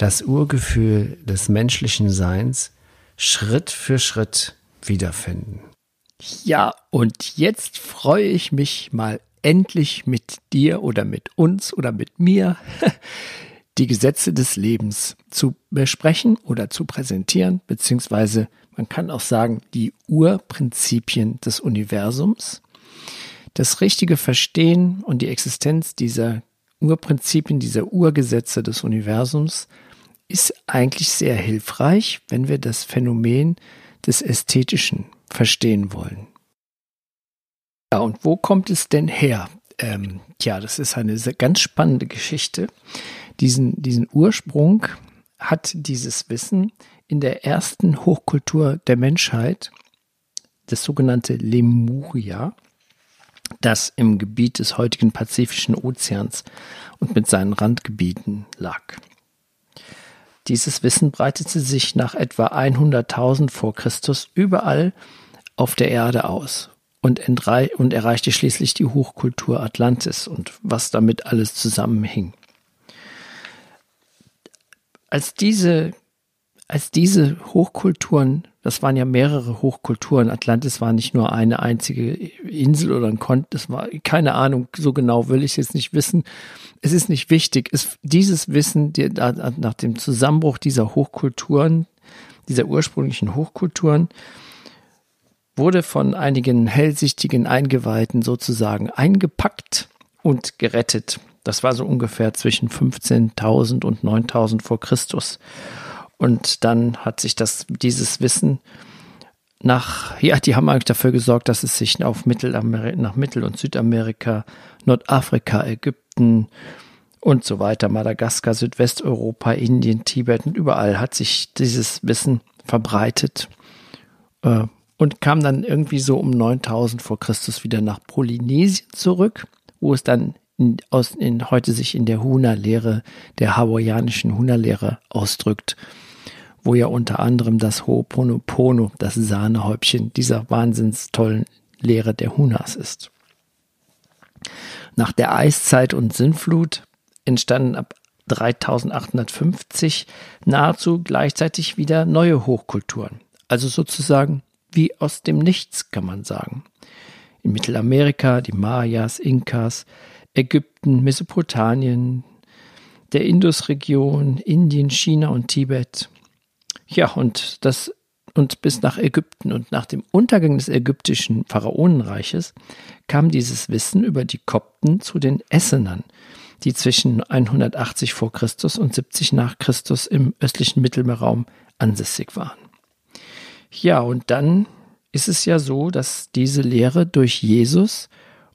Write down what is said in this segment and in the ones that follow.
das Urgefühl des menschlichen Seins Schritt für Schritt wiederfinden. Ja, und jetzt freue ich mich mal endlich mit dir oder mit uns oder mit mir die Gesetze des Lebens zu besprechen oder zu präsentieren, beziehungsweise man kann auch sagen, die Urprinzipien des Universums. Das richtige Verstehen und die Existenz dieser Urprinzipien, dieser Urgesetze des Universums ist eigentlich sehr hilfreich, wenn wir das Phänomen des Ästhetischen verstehen wollen. Ja, und wo kommt es denn her? Ähm, tja, das ist eine ganz spannende Geschichte. Diesen, diesen Ursprung hat dieses Wissen in der ersten Hochkultur der Menschheit, das sogenannte Lemuria, das im Gebiet des heutigen Pazifischen Ozeans und mit seinen Randgebieten lag. Dieses Wissen breitete sich nach etwa 100.000 vor Christus überall auf der Erde aus und, und erreichte schließlich die Hochkultur Atlantis und was damit alles zusammenhing. Als diese, als diese Hochkulturen, das waren ja mehrere Hochkulturen, Atlantis war nicht nur eine einzige Insel oder ein Kontinent, das war keine Ahnung, so genau will ich jetzt nicht wissen, es ist nicht wichtig. Es, dieses Wissen die, nach dem Zusammenbruch dieser Hochkulturen, dieser ursprünglichen Hochkulturen, wurde von einigen hellsichtigen Eingeweihten sozusagen eingepackt und gerettet. Das war so ungefähr zwischen 15.000 und 9.000 vor Christus. Und dann hat sich das, dieses Wissen nach, ja, die haben eigentlich dafür gesorgt, dass es sich auf Mittelamer nach Mittel- und Südamerika, Nordafrika, Ägypten und so weiter, Madagaskar, Südwesteuropa, Indien, Tibet und überall hat sich dieses Wissen verbreitet äh, und kam dann irgendwie so um 9000 vor Christus wieder nach Polynesien zurück, wo es dann in, aus, in, heute sich in der Huna-Lehre, der hawaiianischen Huna-Lehre ausdrückt wo ja unter anderem das Ho'oponopono, das Sahnehäubchen dieser wahnsinns tollen Lehre der Hunas ist. Nach der Eiszeit und Sinnflut entstanden ab 3850 nahezu gleichzeitig wieder neue Hochkulturen. Also sozusagen wie aus dem Nichts, kann man sagen. In Mittelamerika die Mayas, Inkas, Ägypten, Mesopotamien, der Indusregion, Indien, China und Tibet. Ja, und das und bis nach Ägypten und nach dem Untergang des ägyptischen Pharaonenreiches kam dieses Wissen über die Kopten zu den Essenern, die zwischen 180 vor Christus und 70 nach Christus im östlichen Mittelmeerraum ansässig waren. Ja, und dann ist es ja so, dass diese Lehre durch Jesus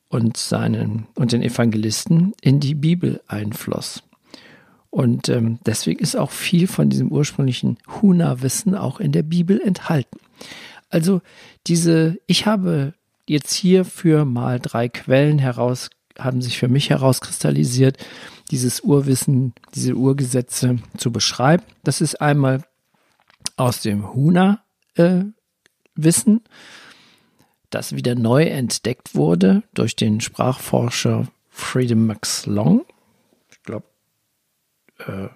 und seinen und den Evangelisten in die Bibel einfloss. Und ähm, deswegen ist auch viel von diesem ursprünglichen Huna-Wissen auch in der Bibel enthalten. Also diese, ich habe jetzt hierfür mal drei Quellen heraus, haben sich für mich herauskristallisiert, dieses Urwissen, diese Urgesetze zu beschreiben. Das ist einmal aus dem Huna-Wissen, äh, das wieder neu entdeckt wurde durch den Sprachforscher Freedom Max Long äh,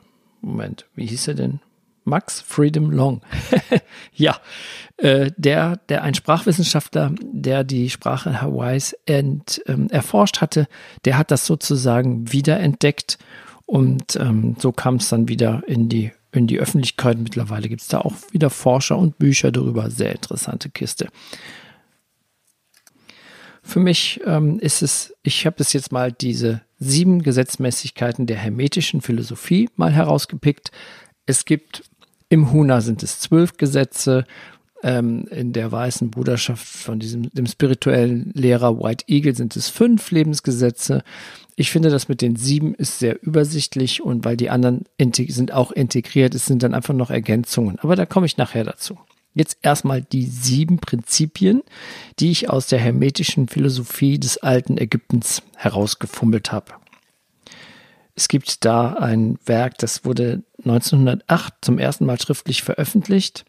Moment, wie hieß er denn? Max Freedom Long. ja, äh, der, der ein Sprachwissenschaftler, der die Sprache Hawaiis ent, ähm, erforscht hatte, der hat das sozusagen wiederentdeckt und ähm, so kam es dann wieder in die, in die Öffentlichkeit. Mittlerweile gibt es da auch wieder Forscher und Bücher darüber. Sehr interessante Kiste. Für mich ähm, ist es, ich habe es jetzt mal diese sieben Gesetzmäßigkeiten der hermetischen Philosophie mal herausgepickt. Es gibt im Huna sind es zwölf Gesetze Ähm, in der weißen Bruderschaft von diesem dem spirituellen Lehrer White Eagle sind es fünf Lebensgesetze. Ich finde, das mit den sieben ist sehr übersichtlich und weil die anderen sind auch integriert, es sind dann einfach noch Ergänzungen. Aber da komme ich nachher dazu. Jetzt erstmal die sieben Prinzipien, die ich aus der hermetischen Philosophie des alten Ägyptens herausgefummelt habe. Es gibt da ein Werk, das wurde 1908 zum ersten Mal schriftlich veröffentlicht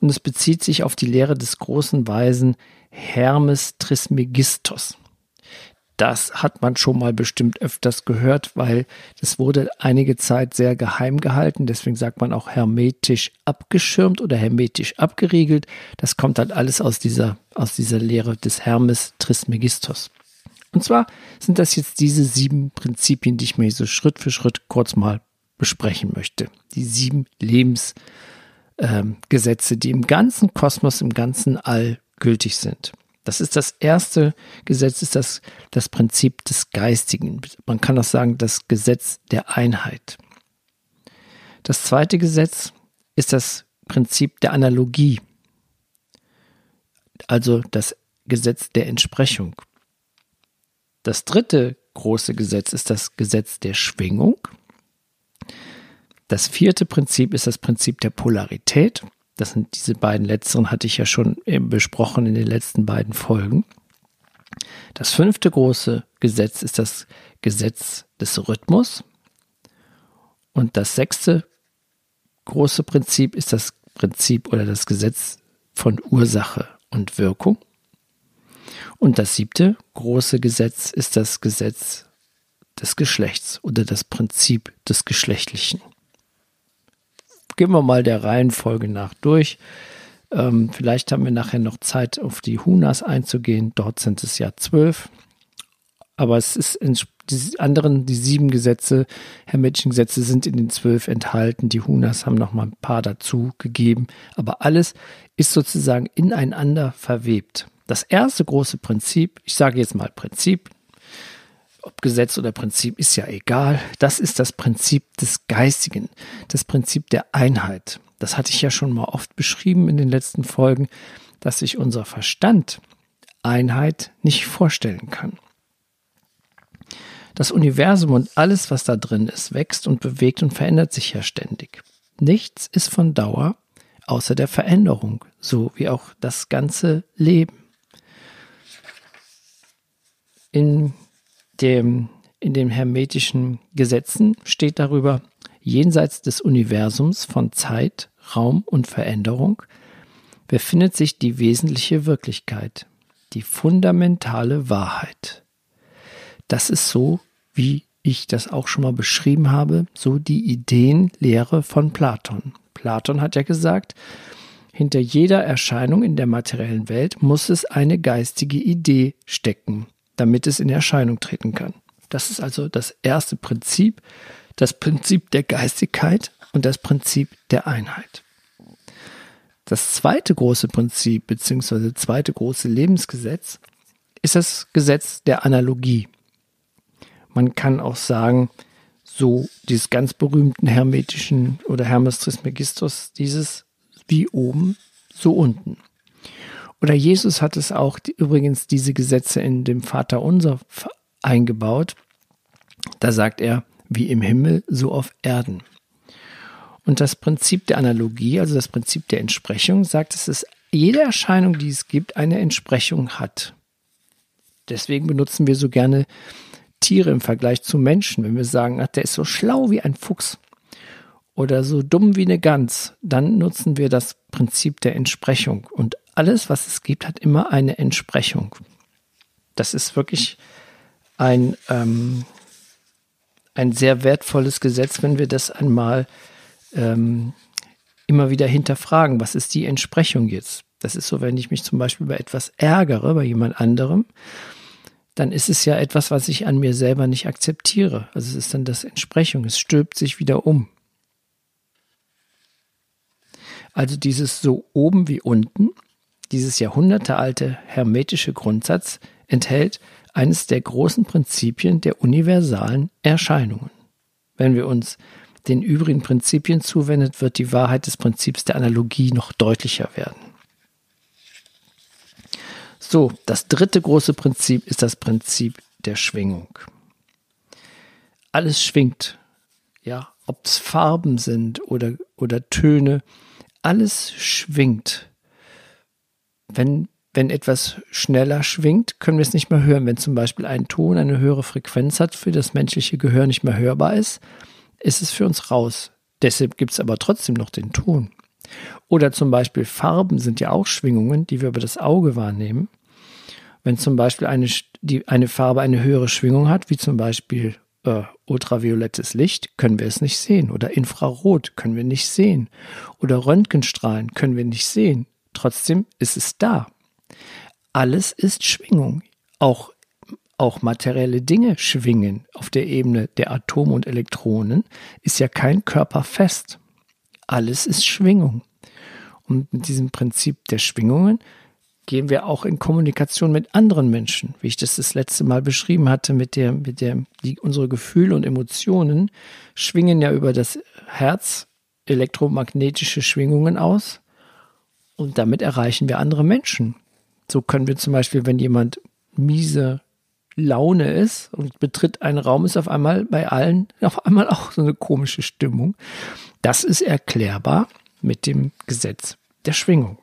und es bezieht sich auf die Lehre des großen Weisen Hermes Trismegistos das hat man schon mal bestimmt öfters gehört, weil das wurde einige Zeit sehr geheim gehalten. Deswegen sagt man auch hermetisch abgeschirmt oder hermetisch abgeriegelt. Das kommt dann alles aus dieser, aus dieser Lehre des Hermes Trismegistos. Und zwar sind das jetzt diese sieben Prinzipien, die ich mir so Schritt für Schritt kurz mal besprechen möchte. Die sieben Lebensgesetze, ähm, die im ganzen Kosmos, im ganzen All gültig sind. Das ist das erste Gesetz, ist das, das Prinzip des Geistigen. Man kann auch sagen, das Gesetz der Einheit. Das zweite Gesetz ist das Prinzip der Analogie, also das Gesetz der Entsprechung. Das dritte große Gesetz ist das Gesetz der Schwingung. Das vierte Prinzip ist das Prinzip der Polarität. Das sind diese beiden letzteren, hatte ich ja schon besprochen in den letzten beiden Folgen. Das fünfte große Gesetz ist das Gesetz des Rhythmus. Und das sechste große Prinzip ist das Prinzip oder das Gesetz von Ursache und Wirkung. Und das siebte große Gesetz ist das Gesetz des Geschlechts oder das Prinzip des Geschlechtlichen gehen wir mal der Reihenfolge nach durch. Ähm, vielleicht haben wir nachher noch Zeit, auf die Hunas einzugehen. Dort sind es ja zwölf. Aber es ist in die anderen, die sieben Gesetze, hermetischen Gesetze sind in den zwölf enthalten. Die Hunas haben noch mal ein paar dazu gegeben. Aber alles ist sozusagen ineinander verwebt. Das erste große Prinzip, ich sage jetzt mal Prinzip, ob Gesetz oder Prinzip ist ja egal. Das ist das Prinzip des Geistigen, das Prinzip der Einheit. Das hatte ich ja schon mal oft beschrieben in den letzten Folgen, dass sich unser Verstand Einheit nicht vorstellen kann. Das Universum und alles, was da drin ist, wächst und bewegt und verändert sich ja ständig. Nichts ist von Dauer außer der Veränderung, so wie auch das ganze Leben. In dem, in den hermetischen Gesetzen steht darüber, jenseits des Universums von Zeit, Raum und Veränderung befindet sich die wesentliche Wirklichkeit, die fundamentale Wahrheit. Das ist so, wie ich das auch schon mal beschrieben habe, so die Ideenlehre von Platon. Platon hat ja gesagt, hinter jeder Erscheinung in der materiellen Welt muss es eine geistige Idee stecken, damit es in Erscheinung treten kann. Das ist also das erste Prinzip, das Prinzip der Geistigkeit und das Prinzip der Einheit. Das zweite große Prinzip bzw. zweite große Lebensgesetz ist das Gesetz der Analogie. Man kann auch sagen, so dieses ganz berühmten hermetischen oder Hermes Trismegistus, dieses wie oben, so unten. Oder Jesus hat es auch übrigens diese Gesetze in dem Vater unser eingebaut. Da sagt er, wie im Himmel, so auf Erden. Und das Prinzip der Analogie, also das Prinzip der Entsprechung, sagt, dass es jede Erscheinung, die es gibt, eine Entsprechung hat. Deswegen benutzen wir so gerne Tiere im Vergleich zu Menschen. Wenn wir sagen, ach, der ist so schlau wie ein Fuchs oder so dumm wie eine Gans, dann nutzen wir das Prinzip der Entsprechung. Und alles, was es gibt, hat immer eine Entsprechung. Das ist wirklich ein, ähm, ein sehr wertvolles Gesetz, wenn wir das einmal ähm, immer wieder hinterfragen. Was ist die Entsprechung jetzt? Das ist so, wenn ich mich zum Beispiel über etwas ärgere, bei jemand anderem, dann ist es ja etwas, was ich an mir selber nicht akzeptiere. Also es ist dann das Entsprechung, es stülpt sich wieder um. Also dieses so oben wie unten, dieses jahrhundertealte hermetische Grundsatz enthält eines der großen Prinzipien der universalen Erscheinungen. Wenn wir uns den übrigen Prinzipien zuwendet, wird die Wahrheit des Prinzips der Analogie noch deutlicher werden. So, das dritte große Prinzip ist das Prinzip der Schwingung. Alles schwingt. Ja, ob es Farben sind oder, oder Töne, alles schwingt. Wenn, wenn etwas schneller schwingt, können wir es nicht mehr hören. Wenn zum Beispiel ein Ton eine höhere Frequenz hat, für das menschliche Gehör nicht mehr hörbar ist, ist es für uns raus. Deshalb gibt es aber trotzdem noch den Ton. Oder zum Beispiel Farben sind ja auch Schwingungen, die wir über das Auge wahrnehmen. Wenn zum Beispiel eine, die, eine Farbe eine höhere Schwingung hat, wie zum Beispiel äh, ultraviolettes Licht, können wir es nicht sehen. Oder Infrarot können wir nicht sehen. Oder Röntgenstrahlen können wir nicht sehen. Trotzdem ist es da. Alles ist Schwingung. Auch, auch materielle Dinge schwingen. Auf der Ebene der Atome und Elektronen ist ja kein Körper fest. Alles ist Schwingung. Und mit diesem Prinzip der Schwingungen gehen wir auch in Kommunikation mit anderen Menschen, wie ich das das letzte Mal beschrieben hatte, mit der, mit der, die, unsere Gefühle und Emotionen schwingen ja über das Herz elektromagnetische Schwingungen aus und damit erreichen wir andere Menschen. So können wir zum Beispiel, wenn jemand miese Laune ist und betritt einen Raum, ist auf einmal bei allen auf einmal auch so eine komische Stimmung. Das ist erklärbar mit dem Gesetz der Schwingung.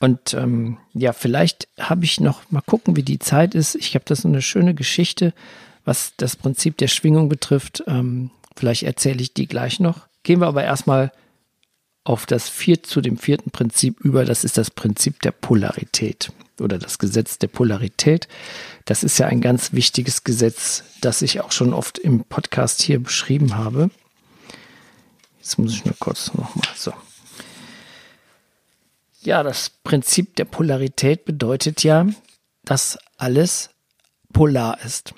Und ähm, ja, vielleicht habe ich noch mal gucken, wie die Zeit ist. Ich habe das so eine schöne Geschichte, was das Prinzip der Schwingung betrifft. Ähm, vielleicht erzähle ich die gleich noch. Gehen wir aber erstmal auf das vier, zu dem vierten Prinzip über. Das ist das Prinzip der Polarität oder das Gesetz der Polarität. Das ist ja ein ganz wichtiges Gesetz, das ich auch schon oft im Podcast hier beschrieben habe. Jetzt muss ich nur kurz nochmal so. Ja, das Prinzip der Polarität bedeutet ja, dass alles polar ist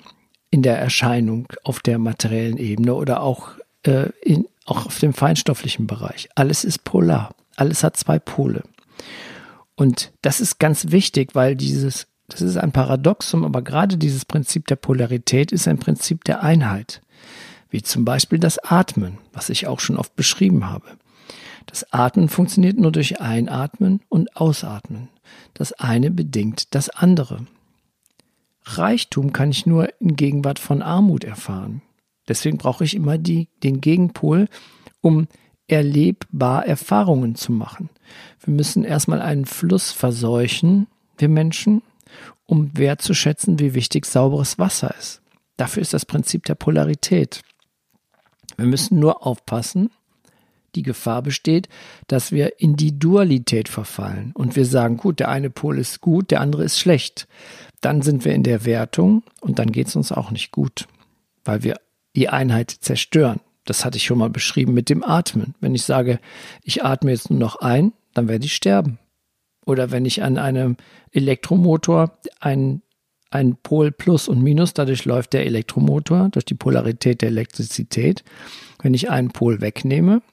in der Erscheinung auf der materiellen Ebene oder auch, äh, in, auch auf dem feinstofflichen Bereich. Alles ist polar. Alles hat zwei Pole. Und das ist ganz wichtig, weil dieses, das ist ein Paradoxum, aber gerade dieses Prinzip der Polarität ist ein Prinzip der Einheit. Wie zum Beispiel das Atmen, was ich auch schon oft beschrieben habe. Das Atmen funktioniert nur durch Einatmen und Ausatmen. Das eine bedingt das andere. Reichtum kann ich nur in Gegenwart von Armut erfahren. Deswegen brauche ich immer die, den Gegenpol, um erlebbar Erfahrungen zu machen. Wir müssen erstmal einen Fluss verseuchen, wir Menschen, um wertzuschätzen, wie wichtig sauberes Wasser ist. Dafür ist das Prinzip der Polarität. Wir müssen nur aufpassen, die Gefahr besteht, dass wir in die Dualität verfallen und wir sagen, gut, der eine Pol ist gut, der andere ist schlecht. Dann sind wir in der Wertung und dann geht es uns auch nicht gut, weil wir die Einheit zerstören. Das hatte ich schon mal beschrieben mit dem Atmen. Wenn ich sage, ich atme jetzt nur noch ein, dann werde ich sterben. Oder wenn ich an einem Elektromotor ein, ein Pol Plus und Minus, dadurch läuft der Elektromotor durch die Polarität der Elektrizität. Wenn ich einen Pol wegnehme,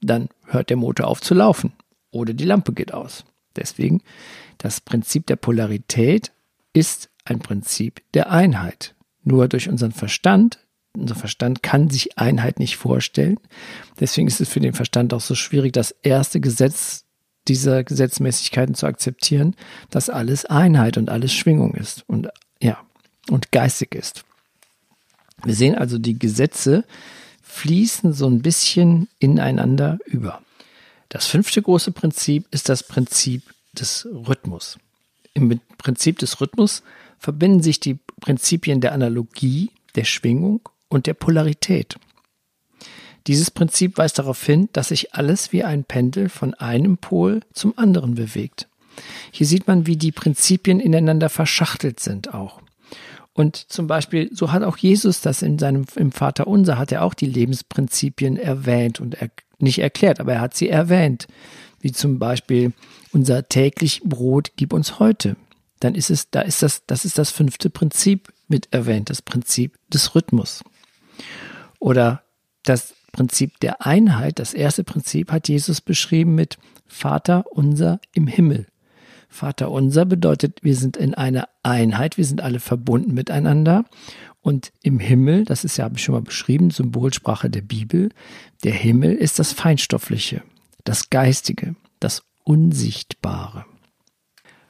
dann hört der Motor auf zu laufen oder die Lampe geht aus. Deswegen, das Prinzip der Polarität ist ein Prinzip der Einheit. Nur durch unseren Verstand, unser Verstand kann sich Einheit nicht vorstellen. Deswegen ist es für den Verstand auch so schwierig, das erste Gesetz dieser Gesetzmäßigkeiten zu akzeptieren, dass alles Einheit und alles Schwingung ist und ja, und geistig ist. Wir sehen also die Gesetze fließen so ein bisschen ineinander über. Das fünfte große Prinzip ist das Prinzip des Rhythmus. Im Prinzip des Rhythmus verbinden sich die Prinzipien der Analogie, der Schwingung und der Polarität. Dieses Prinzip weist darauf hin, dass sich alles wie ein Pendel von einem Pol zum anderen bewegt. Hier sieht man, wie die Prinzipien ineinander verschachtelt sind auch. Und zum Beispiel, so hat auch Jesus das in seinem, im Vater Unser, hat er auch die Lebensprinzipien erwähnt und er, nicht erklärt, aber er hat sie erwähnt. Wie zum Beispiel, unser täglich Brot gib uns heute. Dann ist es, da ist das, das ist das fünfte Prinzip mit erwähnt, das Prinzip des Rhythmus. Oder das Prinzip der Einheit, das erste Prinzip hat Jesus beschrieben mit Vater unser im Himmel. Vater unser bedeutet, wir sind in einer Einheit, wir sind alle verbunden miteinander. Und im Himmel, das ist ja, habe ich schon mal beschrieben, Symbolsprache der Bibel, der Himmel ist das Feinstoffliche, das Geistige, das Unsichtbare.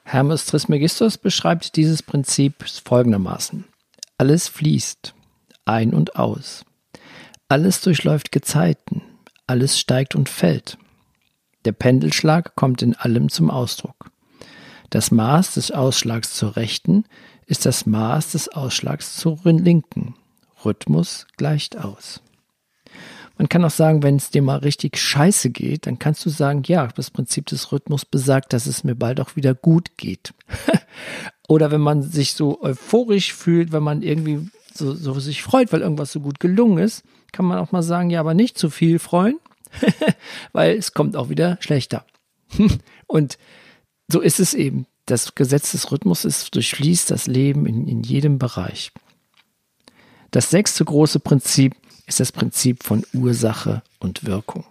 Hermes Trismegistus beschreibt dieses Prinzip folgendermaßen. Alles fließt, ein und aus. Alles durchläuft Gezeiten, alles steigt und fällt. Der Pendelschlag kommt in allem zum Ausdruck. Das Maß des Ausschlags zur Rechten ist das Maß des Ausschlags zur Linken. Rhythmus gleicht aus. Man kann auch sagen, wenn es dir mal richtig scheiße geht, dann kannst du sagen, ja, das Prinzip des Rhythmus besagt, dass es mir bald auch wieder gut geht. Oder wenn man sich so euphorisch fühlt, wenn man irgendwie so, so sich freut, weil irgendwas so gut gelungen ist, kann man auch mal sagen, ja, aber nicht zu viel freuen, weil es kommt auch wieder schlechter. Und so ist es eben. Das Gesetz des Rhythmus ist, durchfließt das Leben in, in jedem Bereich. Das sechste große Prinzip ist das Prinzip von Ursache und Wirkung.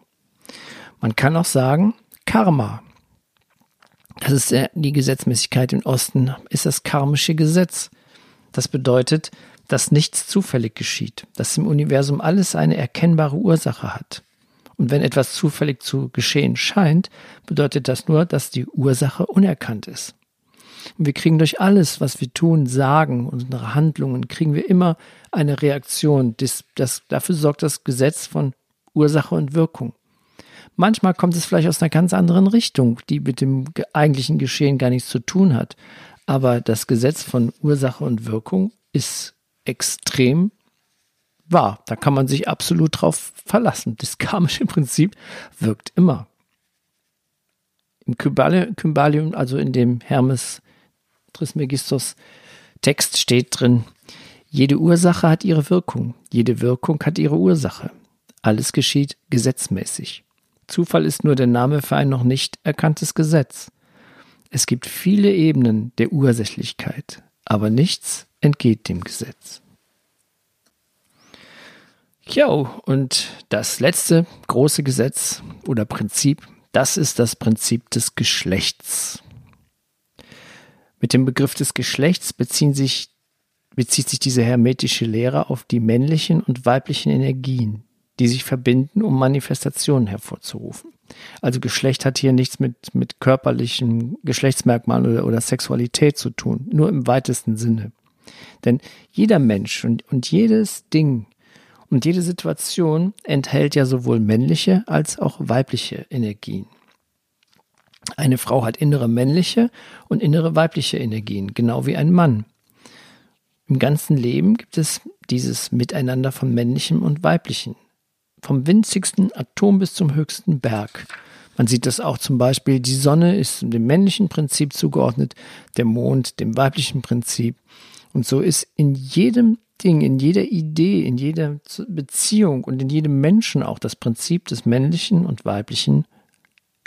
Man kann auch sagen, Karma. Das ist die Gesetzmäßigkeit im Osten, ist das karmische Gesetz. Das bedeutet, dass nichts zufällig geschieht, dass im Universum alles eine erkennbare Ursache hat. Und wenn etwas zufällig zu geschehen scheint, bedeutet das nur, dass die Ursache unerkannt ist. Und wir kriegen durch alles, was wir tun, sagen, unsere Handlungen, kriegen wir immer eine Reaktion. Das, das, dafür sorgt das Gesetz von Ursache und Wirkung. Manchmal kommt es vielleicht aus einer ganz anderen Richtung, die mit dem eigentlichen Geschehen gar nichts zu tun hat. Aber das Gesetz von Ursache und Wirkung ist extrem wahr. Da kann man sich absolut drauf verlassen. Das karmische Prinzip wirkt immer. Im Kymbalium, also in dem Hermes Trismegistus Text steht drin, jede Ursache hat ihre Wirkung, jede Wirkung hat ihre Ursache. Alles geschieht gesetzmäßig. Zufall ist nur der Name für ein noch nicht erkanntes Gesetz. Es gibt viele Ebenen der Ursächlichkeit, aber nichts entgeht dem Gesetz. Ja, und das letzte große Gesetz oder Prinzip, das ist das Prinzip des Geschlechts. Mit dem Begriff des Geschlechts sich, bezieht sich diese hermetische Lehre auf die männlichen und weiblichen Energien, die sich verbinden, um Manifestationen hervorzurufen. Also Geschlecht hat hier nichts mit, mit körperlichen Geschlechtsmerkmalen oder, oder Sexualität zu tun, nur im weitesten Sinne. Denn jeder Mensch und, und jedes Ding und jede Situation enthält ja sowohl männliche als auch weibliche Energien. Eine Frau hat innere männliche und innere weibliche Energien, genau wie ein Mann. Im ganzen Leben gibt es dieses Miteinander von männlichem und weiblichen. Vom winzigsten Atom bis zum höchsten Berg. Man sieht das auch zum Beispiel, die Sonne ist dem männlichen Prinzip zugeordnet, der Mond dem weiblichen Prinzip. Und so ist in jedem Ding, in jeder Idee, in jeder Beziehung und in jedem Menschen auch das Prinzip des männlichen und weiblichen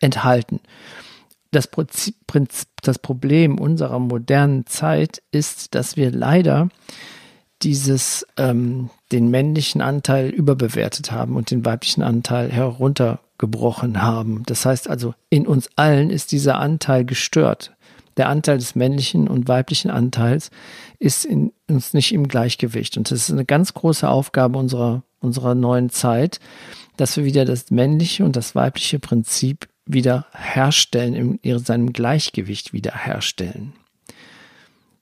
enthalten. Das, Prinzip, das Problem unserer modernen Zeit ist, dass wir leider dieses ähm, den männlichen Anteil überbewertet haben und den weiblichen Anteil heruntergebrochen haben. Das heißt also, in uns allen ist dieser Anteil gestört. Der Anteil des männlichen und weiblichen Anteils ist in uns nicht im Gleichgewicht. Und das ist eine ganz große Aufgabe unserer, unserer neuen Zeit, dass wir wieder das männliche und das weibliche Prinzip wieder herstellen, in seinem Gleichgewicht wieder herstellen.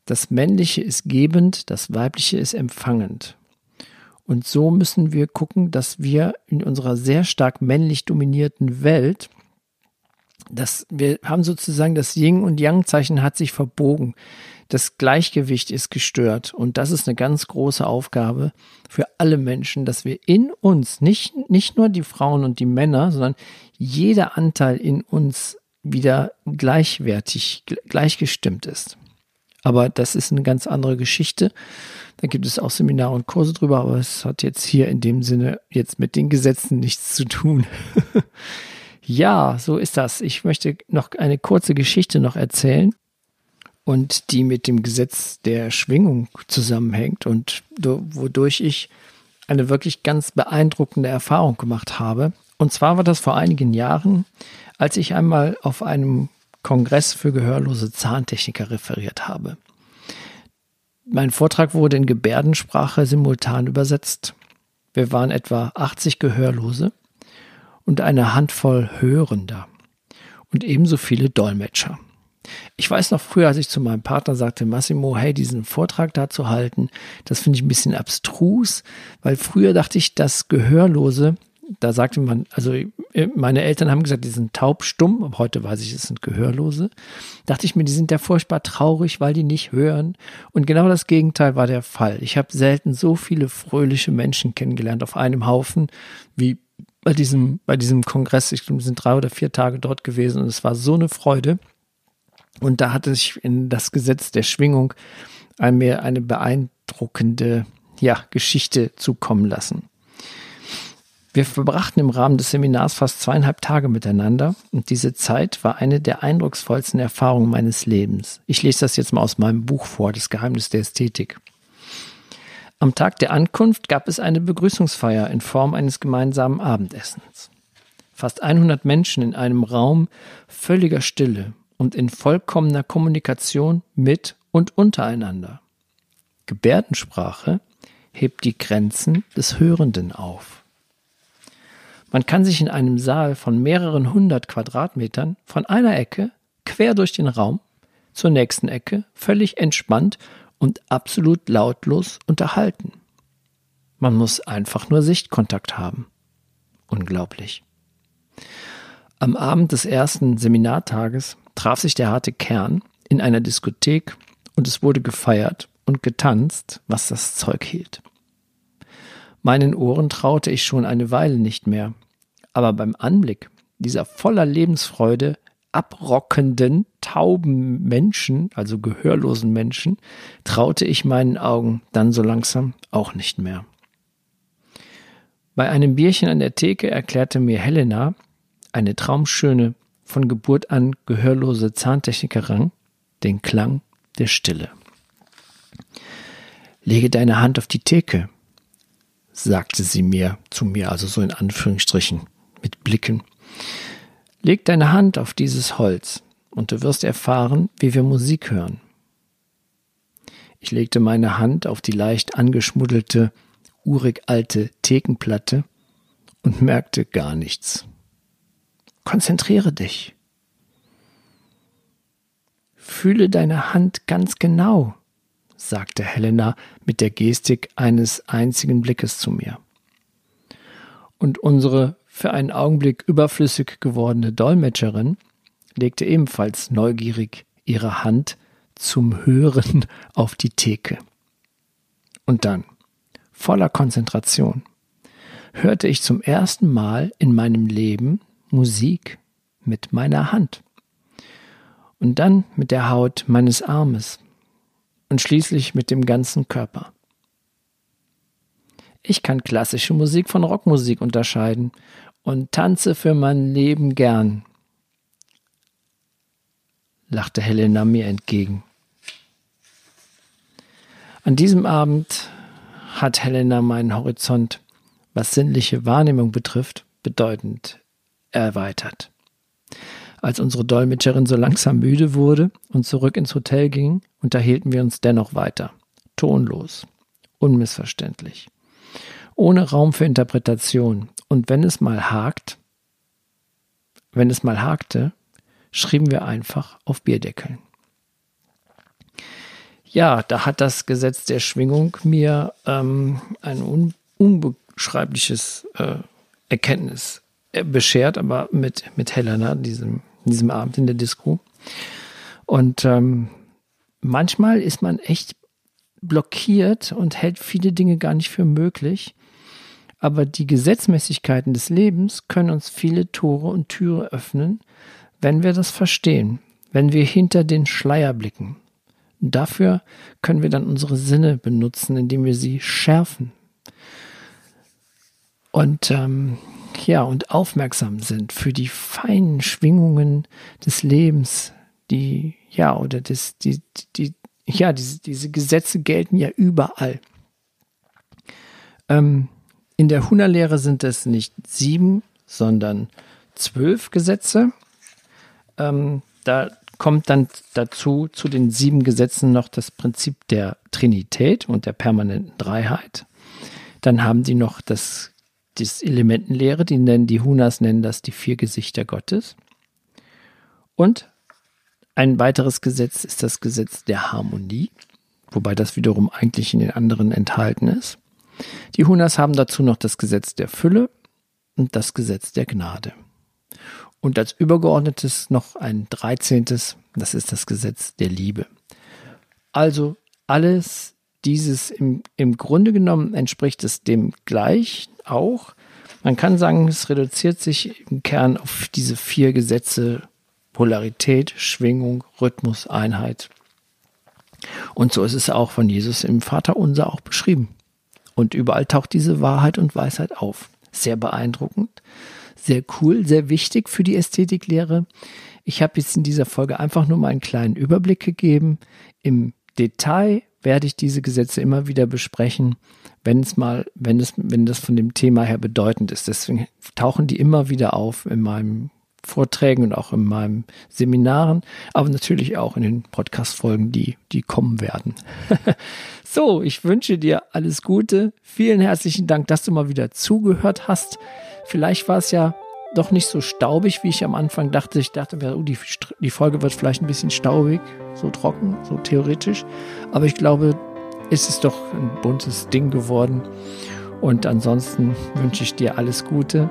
Das Männliche ist gebend, das Weibliche ist empfangend. Und so müssen wir gucken, dass wir in unserer sehr stark männlich dominierten Welt, dass wir haben sozusagen das Yin und Yang Zeichen hat sich verbogen das Gleichgewicht ist gestört. Und das ist eine ganz große Aufgabe für alle Menschen, dass wir in uns, nicht, nicht nur die Frauen und die Männer, sondern jeder Anteil in uns wieder gleichwertig, gleichgestimmt ist. Aber das ist eine ganz andere Geschichte. Da gibt es auch Seminare und Kurse drüber, aber es hat jetzt hier in dem Sinne jetzt mit den Gesetzen nichts zu tun. ja, so ist das. Ich möchte noch eine kurze Geschichte noch erzählen und die mit dem Gesetz der Schwingung zusammenhängt und wodurch ich eine wirklich ganz beeindruckende Erfahrung gemacht habe. Und zwar war das vor einigen Jahren, als ich einmal auf einem Kongress für gehörlose Zahntechniker referiert habe. Mein Vortrag wurde in Gebärdensprache simultan übersetzt. Wir waren etwa 80 Gehörlose und eine Handvoll Hörender und ebenso viele Dolmetscher. Ich weiß noch früher, als ich zu meinem Partner sagte, Massimo, hey, diesen Vortrag da zu halten, das finde ich ein bisschen abstrus, weil früher dachte ich, dass Gehörlose, da sagte man, also meine Eltern haben gesagt, die sind taubstumm, aber heute weiß ich, es sind Gehörlose. Dachte ich mir, die sind ja furchtbar traurig, weil die nicht hören. Und genau das Gegenteil war der Fall. Ich habe selten so viele fröhliche Menschen kennengelernt auf einem Haufen wie bei diesem, bei diesem Kongress. Ich glaube, wir sind drei oder vier Tage dort gewesen und es war so eine Freude. Und da hatte ich in das Gesetz der Schwingung mir eine beeindruckende ja, Geschichte zukommen lassen. Wir verbrachten im Rahmen des Seminars fast zweieinhalb Tage miteinander und diese Zeit war eine der eindrucksvollsten Erfahrungen meines Lebens. Ich lese das jetzt mal aus meinem Buch vor, Das Geheimnis der Ästhetik. Am Tag der Ankunft gab es eine Begrüßungsfeier in Form eines gemeinsamen Abendessens. Fast 100 Menschen in einem Raum völliger Stille und in vollkommener Kommunikation mit und untereinander. Gebärdensprache hebt die Grenzen des Hörenden auf. Man kann sich in einem Saal von mehreren hundert Quadratmetern von einer Ecke quer durch den Raum zur nächsten Ecke völlig entspannt und absolut lautlos unterhalten. Man muss einfach nur Sichtkontakt haben. Unglaublich. Am Abend des ersten Seminartages traf sich der harte Kern in einer Diskothek und es wurde gefeiert und getanzt, was das Zeug hielt. Meinen Ohren traute ich schon eine Weile nicht mehr, aber beim Anblick dieser voller Lebensfreude abrockenden, tauben Menschen, also gehörlosen Menschen, traute ich meinen Augen dann so langsam auch nicht mehr. Bei einem Bierchen an der Theke erklärte mir Helena, eine traumschöne, von Geburt an gehörlose Zahntechnikerin den Klang der Stille. Lege deine Hand auf die Theke, sagte sie mir zu mir, also so in Anführungsstrichen, mit Blicken. Leg deine Hand auf dieses Holz und du wirst erfahren, wie wir Musik hören. Ich legte meine Hand auf die leicht angeschmuddelte, urig alte Thekenplatte und merkte gar nichts. Konzentriere dich. Fühle deine Hand ganz genau, sagte Helena mit der Gestik eines einzigen Blickes zu mir. Und unsere für einen Augenblick überflüssig gewordene Dolmetscherin legte ebenfalls neugierig ihre Hand zum Hören auf die Theke. Und dann, voller Konzentration, hörte ich zum ersten Mal in meinem Leben Musik mit meiner Hand und dann mit der Haut meines Armes und schließlich mit dem ganzen Körper. Ich kann klassische Musik von Rockmusik unterscheiden und tanze für mein Leben gern, lachte Helena mir entgegen. An diesem Abend hat Helena meinen Horizont, was sinnliche Wahrnehmung betrifft, bedeutend erweitert. Als unsere Dolmetscherin so langsam müde wurde und zurück ins Hotel ging, unterhielten wir uns dennoch weiter. Tonlos. Unmissverständlich. Ohne Raum für Interpretation. Und wenn es mal hakt, wenn es mal hakte, schrieben wir einfach auf Bierdeckeln. Ja, da hat das Gesetz der Schwingung mir ähm, ein un unbeschreibliches äh, Erkenntnis äh, beschert, aber mit, mit Helena, diesem, diesem Abend in der Disco. Und ähm, manchmal ist man echt blockiert und hält viele Dinge gar nicht für möglich. Aber die Gesetzmäßigkeiten des Lebens können uns viele Tore und Türe öffnen, wenn wir das verstehen, wenn wir hinter den Schleier blicken. Dafür können wir dann unsere Sinne benutzen, indem wir sie schärfen. Und ähm, ja, und aufmerksam sind für die feinen Schwingungen des Lebens, die, ja, oder des, die, die, ja, diese, diese Gesetze gelten ja überall. Ähm, in der Huna-Lehre sind es nicht sieben, sondern zwölf Gesetze. Ähm, da kommt dann dazu zu den sieben Gesetzen noch das Prinzip der Trinität und der permanenten Dreiheit. Dann haben die noch das die Elementenlehre, die nennen die Hunas nennen das die vier Gesichter Gottes. Und Ein weiteres Gesetz ist das Gesetz der Harmonie, wobei das wiederum eigentlich in den anderen enthalten ist. Die Hunas haben dazu noch das Gesetz der Fülle und das Gesetz der Gnade. Und als übergeordnetes noch ein dreizehntes, das ist das Gesetz der Liebe. Also alles dieses im, im Grunde genommen entspricht es dem gleich auch. Man kann sagen, es reduziert sich im Kern auf diese vier Gesetze Polarität, Schwingung, Rhythmus, Einheit. Und so ist es auch von Jesus im Vater unser auch beschrieben. Und überall taucht diese Wahrheit und Weisheit auf. Sehr beeindruckend, sehr cool, sehr wichtig für die Ästhetiklehre. Ich habe jetzt in dieser Folge einfach nur mal einen kleinen Überblick gegeben. Im Detail werde ich diese Gesetze immer wieder besprechen, wenn es mal, wenn es, wenn das von dem Thema her bedeutend ist. Deswegen tauchen die immer wieder auf in meinem Vorträgen und auch in meinen Seminaren, aber natürlich auch in den Podcast-Folgen, die, die kommen werden. so, ich wünsche dir alles Gute. Vielen herzlichen Dank, dass du mal wieder zugehört hast. Vielleicht war es ja doch nicht so staubig, wie ich am Anfang dachte. Ich dachte mir, oh, die, die Folge wird vielleicht ein bisschen staubig, so trocken, so theoretisch. Aber ich glaube, es ist doch ein buntes Ding geworden. Und ansonsten wünsche ich dir alles Gute.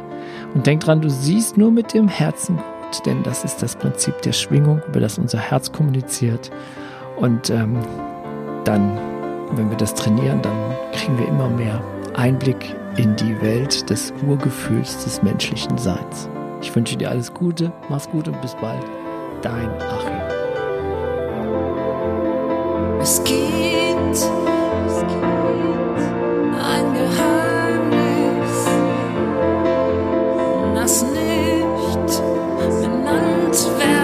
Und denk dran, du siehst nur mit dem Herzen gut, denn das ist das Prinzip der Schwingung, über das unser Herz kommuniziert. Und ähm, dann, wenn wir das trainieren, dann kriegen wir immer mehr Einblick in die Welt des Urgefühls des menschlichen Seins. Ich wünsche dir alles Gute, mach's gut und bis bald. Dein Achim. Es gibt It's very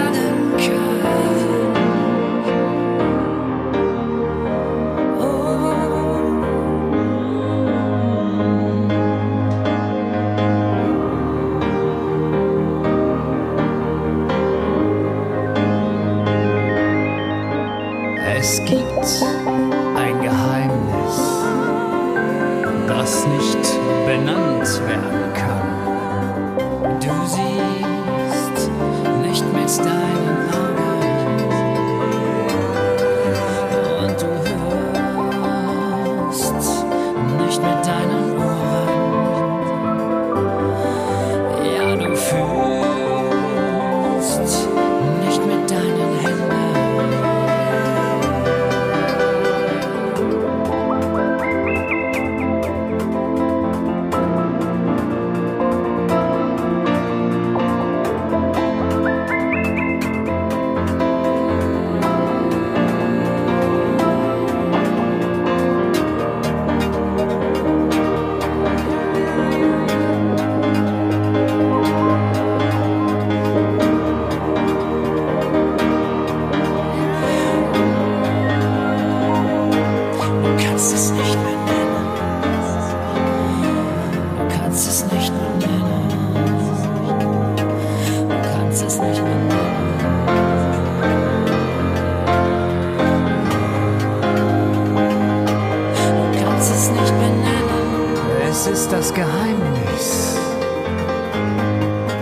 Geheimnis,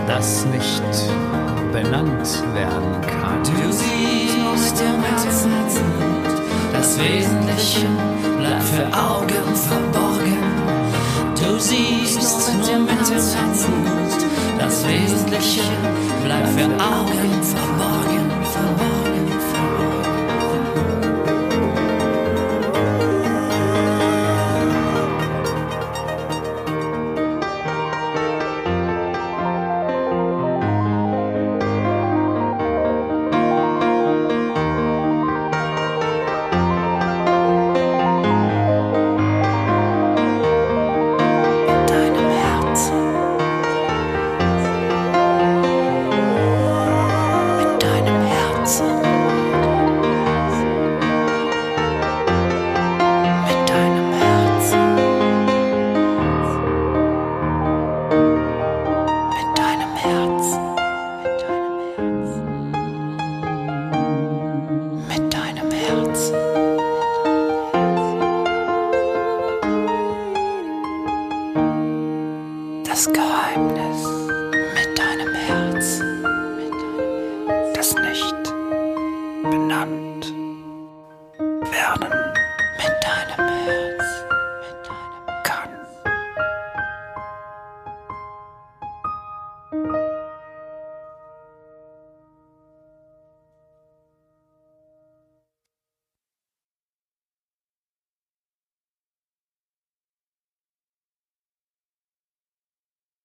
das nicht benannt werden kann. Du siehst aus dem Herzen, das Wesentliche bleibt für Augen verborgen. Du siehst nur mit dem Herzen, das Wesentliche bleibt für Augen verborgen.